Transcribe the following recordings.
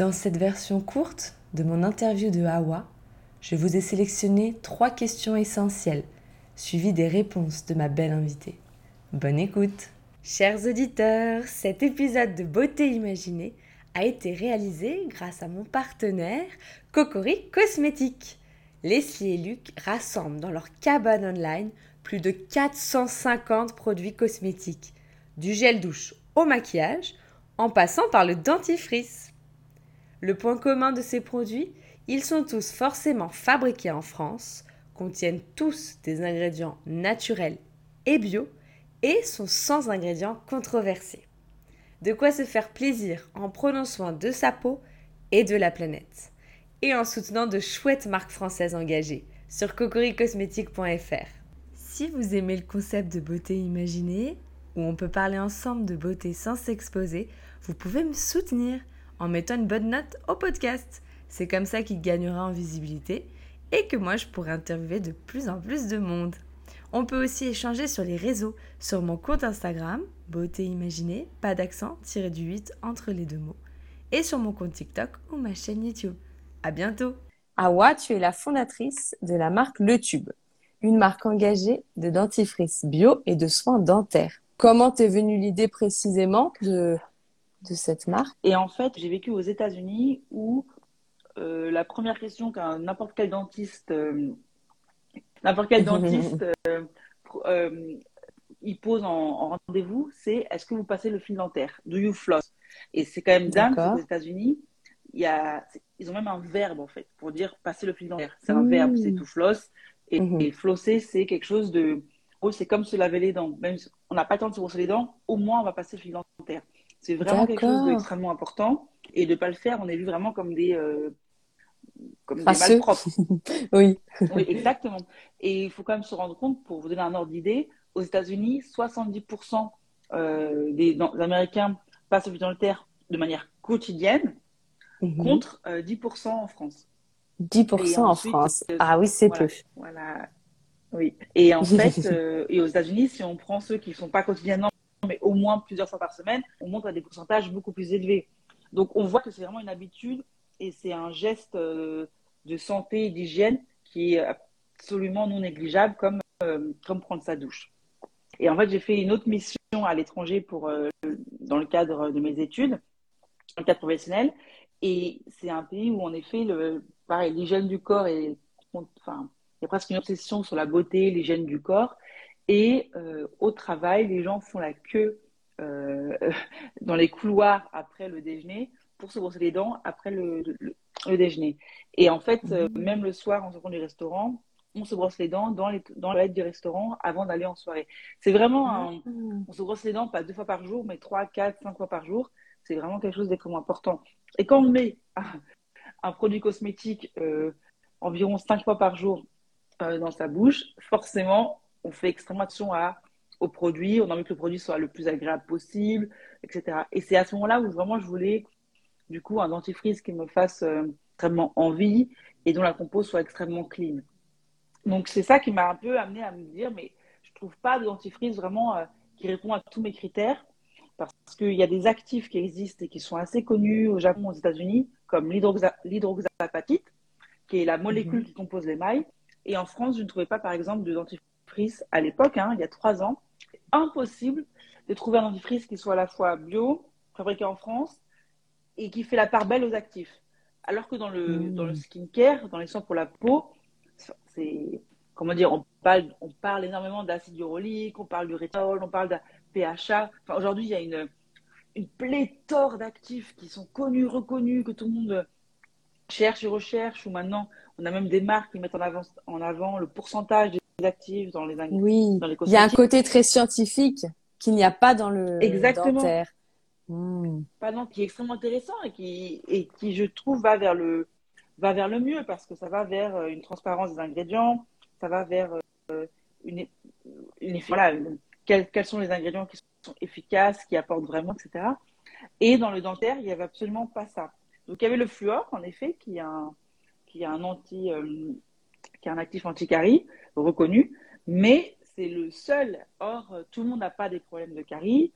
Dans cette version courte de mon interview de Hawa, je vous ai sélectionné trois questions essentielles, suivies des réponses de ma belle invitée. Bonne écoute Chers auditeurs, cet épisode de Beauté Imaginée a été réalisé grâce à mon partenaire Cocori Cosmétiques. Leslie et Luc rassemblent dans leur cabane online plus de 450 produits cosmétiques, du gel douche au maquillage, en passant par le dentifrice. Le point commun de ces produits, ils sont tous forcément fabriqués en France, contiennent tous des ingrédients naturels et bio et sont sans ingrédients controversés. De quoi se faire plaisir en prenant soin de sa peau et de la planète. Et en soutenant de chouettes marques françaises engagées sur cocoricosmétique.fr. Si vous aimez le concept de beauté imaginée, où on peut parler ensemble de beauté sans s'exposer, vous pouvez me soutenir en mettant une bonne note au podcast. C'est comme ça qu'il gagnera en visibilité et que moi je pourrai interviewer de plus en plus de monde. On peut aussi échanger sur les réseaux, sur mon compte Instagram, beauté imaginée, pas d'accent, tiré du 8 entre les deux mots, et sur mon compte TikTok ou ma chaîne YouTube. À bientôt! Awa, tu es la fondatrice de la marque Le Tube, une marque engagée de dentifrice bio et de soins dentaires. Comment t'es venue l'idée précisément de, de cette marque Et en fait, j'ai vécu aux États-Unis où euh, la première question qu'un n'importe quel dentiste, euh, n'importe quel dentiste, euh, il pose en, rendez-vous, c'est est-ce que vous passez le fil dentaire? Do you floss? Et c'est quand même dingue aux États-Unis. Il y a, ils ont même un verbe en fait pour dire passer le fil dentaire. C'est un verbe, c'est to floss. Et, mhm. et flosser, c'est quelque chose de oh, c'est comme se laver les dents. Même si on n'a pas le temps de se brosser les dents, au moins on va passer le fil dentaire. C'est vraiment quelque chose d'extrêmement important. Et de ne pas le faire, on est vu vraiment comme des, euh, comme des malpropres. oui. oui, exactement. Et il faut quand même se rendre compte, pour vous donner un ordre d'idée, aux États-Unis, 70% euh, des, Américains passent le fil dentaire de manière quotidienne, mhm. contre 10% euh, en France. 10% en France. ah oui, c'est peu. Voilà. Oui. Et en fait, euh, et aux États-Unis, si on prend ceux qui ne sont pas quotidiennement, au moins plusieurs fois par semaine, on monte à des pourcentages beaucoup plus élevés. Donc, on voit que c'est vraiment une habitude et c'est un geste euh, de santé et d'hygiène qui est absolument non négligeable, comme, euh, comme prendre sa douche. Et en fait, j'ai fait une autre mission à l'étranger pour dans le cadre de mes études, dans le cadre professionnel. Et c'est un pays où, en effet, le, pareil, l'hygiène du corps est, enfin, il y a presque une obsession sur la beauté, l'hygiène du corps. Et euh, au travail, les gens font la queue euh, dans les couloirs après le déjeuner pour se brosser les dents après le, le, déjeuner. Et en fait, euh, mmh. même le soir, en sortant du restaurant, on se brosse les dents dans, les, dans l'aide du restaurant avant d'aller en soirée. C'est vraiment un, mmh. on se brosse les dents pas deux fois par jour, mais trois, quatre, cinq fois par jour. C'est vraiment quelque chose d'extrêmement important. Et quand on met un, produit cosmétique environ cinq fois par jour euh, dans sa bouche, forcément, on fait extrêmement attention à, au produit. On a envie que le produit soit le plus agréable possible, etc. Et c'est à ce moment-là où vraiment je voulais, du coup, un dentifrice qui me fasse euh, extrêmement envie et dont la compo soit extrêmement clean. Donc, c'est ça qui m'a un peu amené à me dire, mais je trouve pas de dentifrice vraiment euh, qui répond à tous mes critères parce qu'il y a des actifs qui existent et qui sont assez connus au Japon, aux États-Unis, comme l'hydroxapatite, qui est la molécule mm-hmm. qui compose l'émail, et en France, je ne trouvais pas, par exemple, de dentifrice à l'époque, hein, il y a trois ans. Impossible de trouver un dentifrice qui soit à la fois bio, fabriqué en France, et qui fait la part belle aux actifs. Alors que dans le, mmh. dans le skincare, dans les soins pour la peau, c'est, comment dire, on parle, on parle énormément d'acide urolique, on parle du rétinol, on parle de PHA. Enfin, aujourd'hui, il y a une, une pléthore d'actifs qui sont connus, reconnus, que tout le monde cherche et recherche, ou maintenant on a même des marques qui mettent en avant, en avant le pourcentage des actifs dans les Oui, dans les il y a un côté très scientifique qu'il n'y a pas dans le Exactement. dentaire. Hmm. qui est extrêmement intéressant et qui, et qui, je trouve, va vers, le, va vers le mieux parce que ça va vers euh, une transparence des ingrédients, ça va vers euh, une, une, voilà, quels, quels sont les ingrédients qui sont efficaces, qui apportent vraiment, etc. Et dans le dentaire, il n'y avait absolument pas ça. Donc il y avait le fluor, en effet, qui est un, qui a un anti, euh, qui a un actif anti-carie reconnu, mais c'est le seul. Or, tout le monde n'a pas des problèmes de carie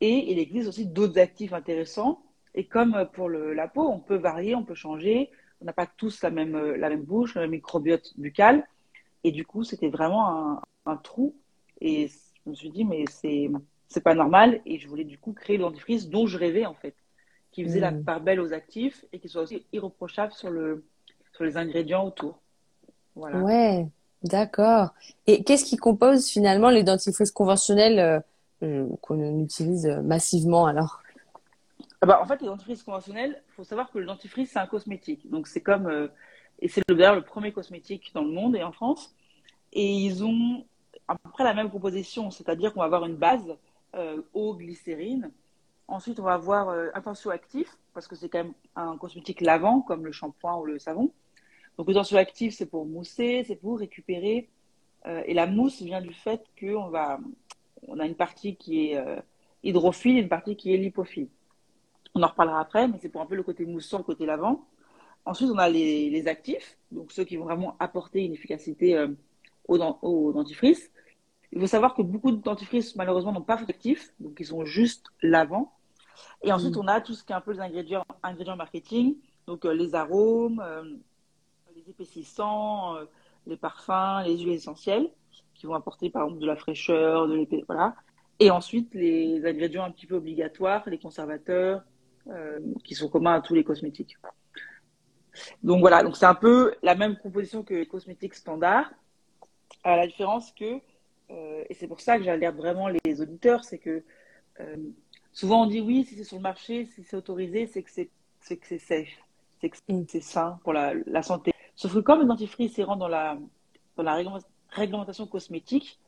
et il existe aussi d'autres actifs intéressants Et comme pour le, la peau, on peut varier, on peut changer. On n'a pas tous la même, la même bouche, le même microbiote buccal. Et du coup, c'était vraiment un, un, trou. Et je me suis dit, mais c'est, c'est pas normal. Et je voulais du coup créer le dentifrice dont je rêvais en fait, qui faisait la mm. part belle aux actifs et qui soit aussi irréprochable sur, le, sur les ingrédients autour. Voilà. Ouais, d'accord. Et qu'est-ce qui compose finalement les dentifrices conventionnels euh, euh, qu'on utilise massivement alors? Ah bah, En fait, les dentifrices conventionnels, il faut savoir que le dentifrice, c'est un cosmétique. Donc c'est comme, euh, et c'est d'ailleurs le premier cosmétique dans le monde et en France. Et ils ont à peu près la même composition, c'est-à-dire qu'on va avoir une base euh, eau, glycérine. Ensuite, on va avoir euh, un tensioactif, parce que c'est quand même un cosmétique lavant, comme le shampoing ou le savon. Donc, le tensioactif, c'est pour mousser, c'est pour récupérer. Euh, et la mousse vient du fait qu'on va, on a une partie qui est euh, hydrophile et une partie qui est lipophile. On en reparlera après, mais c'est pour un peu le côté moussant, le côté lavant. Ensuite, on a les, les, actifs, donc ceux qui vont vraiment apporter une efficacité euh, au, au dentifrice. Il faut savoir que beaucoup de dentifrices, malheureusement, n'ont pas d'actifs, donc ils sont juste lavants. Et ensuite, mm. on a tout ce qui est un peu les ingrédients, ingrédients marketing, donc euh, les arômes, les épaississants, euh, les parfums, les huiles essentielles, qui vont apporter par exemple de la fraîcheur, de l'épais, voilà. Et ensuite, les ingrédients un petit peu obligatoires, les conservateurs, qui sont communs à tous les cosmétiques. Donc voilà, donc c'est un peu la même composition que les cosmétiques standards, à la différence que euh, et c'est pour ça que j'alerte vraiment les auditeurs, c'est que euh, souvent on dit oui, si c'est sur le marché, si c'est autorisé, c'est que c'est c'est que c'est safe, c'est que mm. c'est sain pour la, la, santé. Sauf que comme le dentifrice rentre dans la dans la réglementation cosmétique,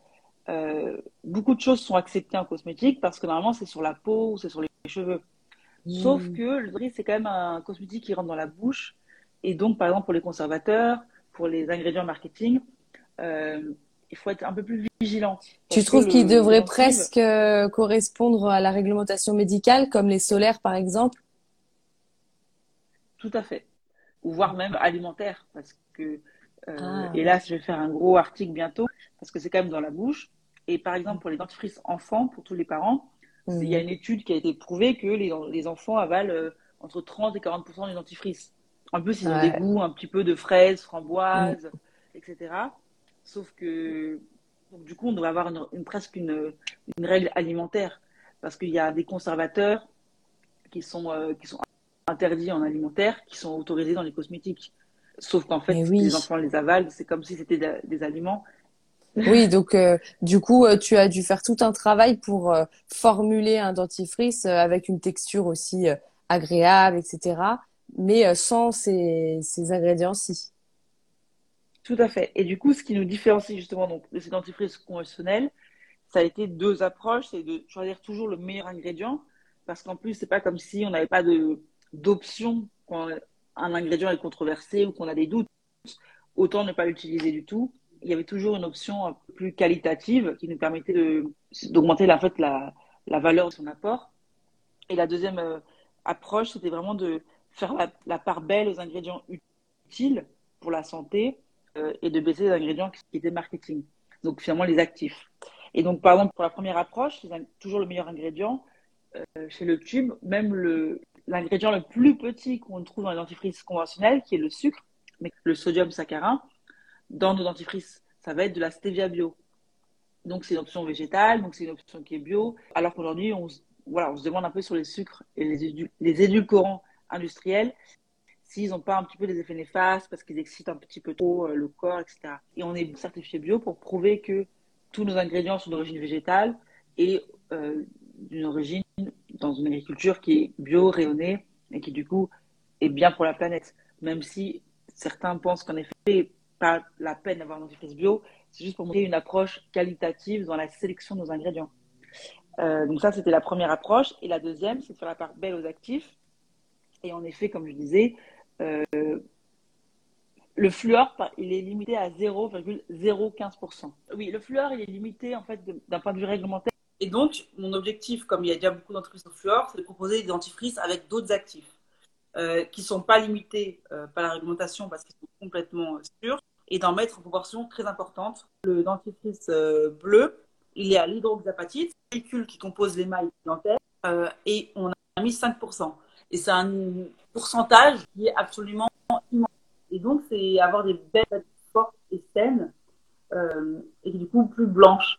euh, beaucoup de choses sont acceptées en cosmétique parce que normalement c'est sur la peau ou c'est sur les cheveux. Mm. Sauf que le dentifrice c'est quand même un cosmétique qui rentre dans la bouche et donc par exemple pour les conservateurs, pour les ingrédients marketing, euh, il faut être un peu plus vigilant. Tu trouves qu'il devrait presque euh, correspondre à la réglementation médicale, comme les solaires par exemple? Tout à fait. Ou voire même alimentaire, parce que, euh, ah. et là, je vais faire un gros article bientôt, parce que c'est quand même dans la bouche. Et par exemple, pour les dentifrices enfants, pour tous les parents, il y a une étude qui a été prouvée que les, les enfants avalent euh, entre 30 et 40% du dentifrice. En plus, ils ont des goûts un petit peu de fraises, framboises, mm. etc. Sauf que, donc, du coup, on devrait avoir une, presque une, une, règle alimentaire parce qu'il y a des conservateurs qui sont, euh, qui sont interdits en alimentaire, qui sont autorisés dans les cosmétiques. Sauf qu'en fait, les enfants les avalent, c'est comme si c'était des aliments. Oui, donc euh, du coup, euh, tu as dû faire tout un travail pour formuler un dentifrice avec une texture aussi agréable, etc. Mais sans ces, ces ingrédients-ci. Tout à fait. Et du coup, ce qui nous différencie justement donc, de ces dentifrices conventionnels, ça a été deux approches. C'est de choisir toujours le meilleur ingrédient, parce qu'en plus, c'est pas comme si on n'avait pas de d'option quand un ingrédient est controversé ou qu'on a des doutes. Autant ne pas l'utiliser du tout. Il y avait toujours une option plus qualitative qui nous permettait d'augmenter en fait la, la valeur de son apport. Et la deuxième euh, approche, c'était vraiment de faire la, la part belle aux ingrédients utiles pour la santé euh, et de baisser les ingrédients qui étaient marketing. Donc finalement les actifs. Et donc par exemple pour la première approche, toujours le meilleur ingrédient euh, chez le tube, même le l'ingrédient le plus petit qu'on trouve dans les dentifrices conventionnels, qui est le sucre, mais le sodium saccharin, dans nos dentifrices, ça va être de la stevia bio. Donc c'est une option végétale, donc c'est une option qui est bio. Alors qu'aujourd'hui, on, voilà, on se demande un peu sur les sucres et les, les édulcorants industriels s'ils n'ont pas un petit peu des effets néfastes parce qu'ils excitent un petit peu trop euh, le corps, etc. Et on est certifié bio pour prouver que tous nos ingrédients sont d'origine végétale et euh, d'une origine dans une agriculture qui est bio, rayonnée et qui du coup est bien pour la planète. Même si certains pensent qu'en effet, pas la peine d'avoir un dentifrice bio, c'est juste pour montrer une approche qualitative dans la sélection de nos ingrédients. Euh, donc ça, c'était la première approche. Et la deuxième, c'est de faire la part belle aux actifs. Et en effet, comme je disais, euh, le fluor, il est limité à 0,015%. Oui, le fluor, il est limité en fait d'un point de vue réglementaire. Et donc, mon objectif, comme il y a déjà beaucoup d'entreprises au fluor, c'est de proposer des dentifrices avec d'autres actifs euh, qui ne sont pas limités euh, par la réglementation parce qu'ils sont complètement sûrs et d'en mettre en proportion très importante. Le dentifrice bleu, il est à l'hydroxapatite, molécule qui compose l'émail dentaire, et on a mis 5%. Et c'est un pourcentage qui est absolument immense. Et donc, c'est avoir des belles fortes et saines, euh, et du coup plus blanches.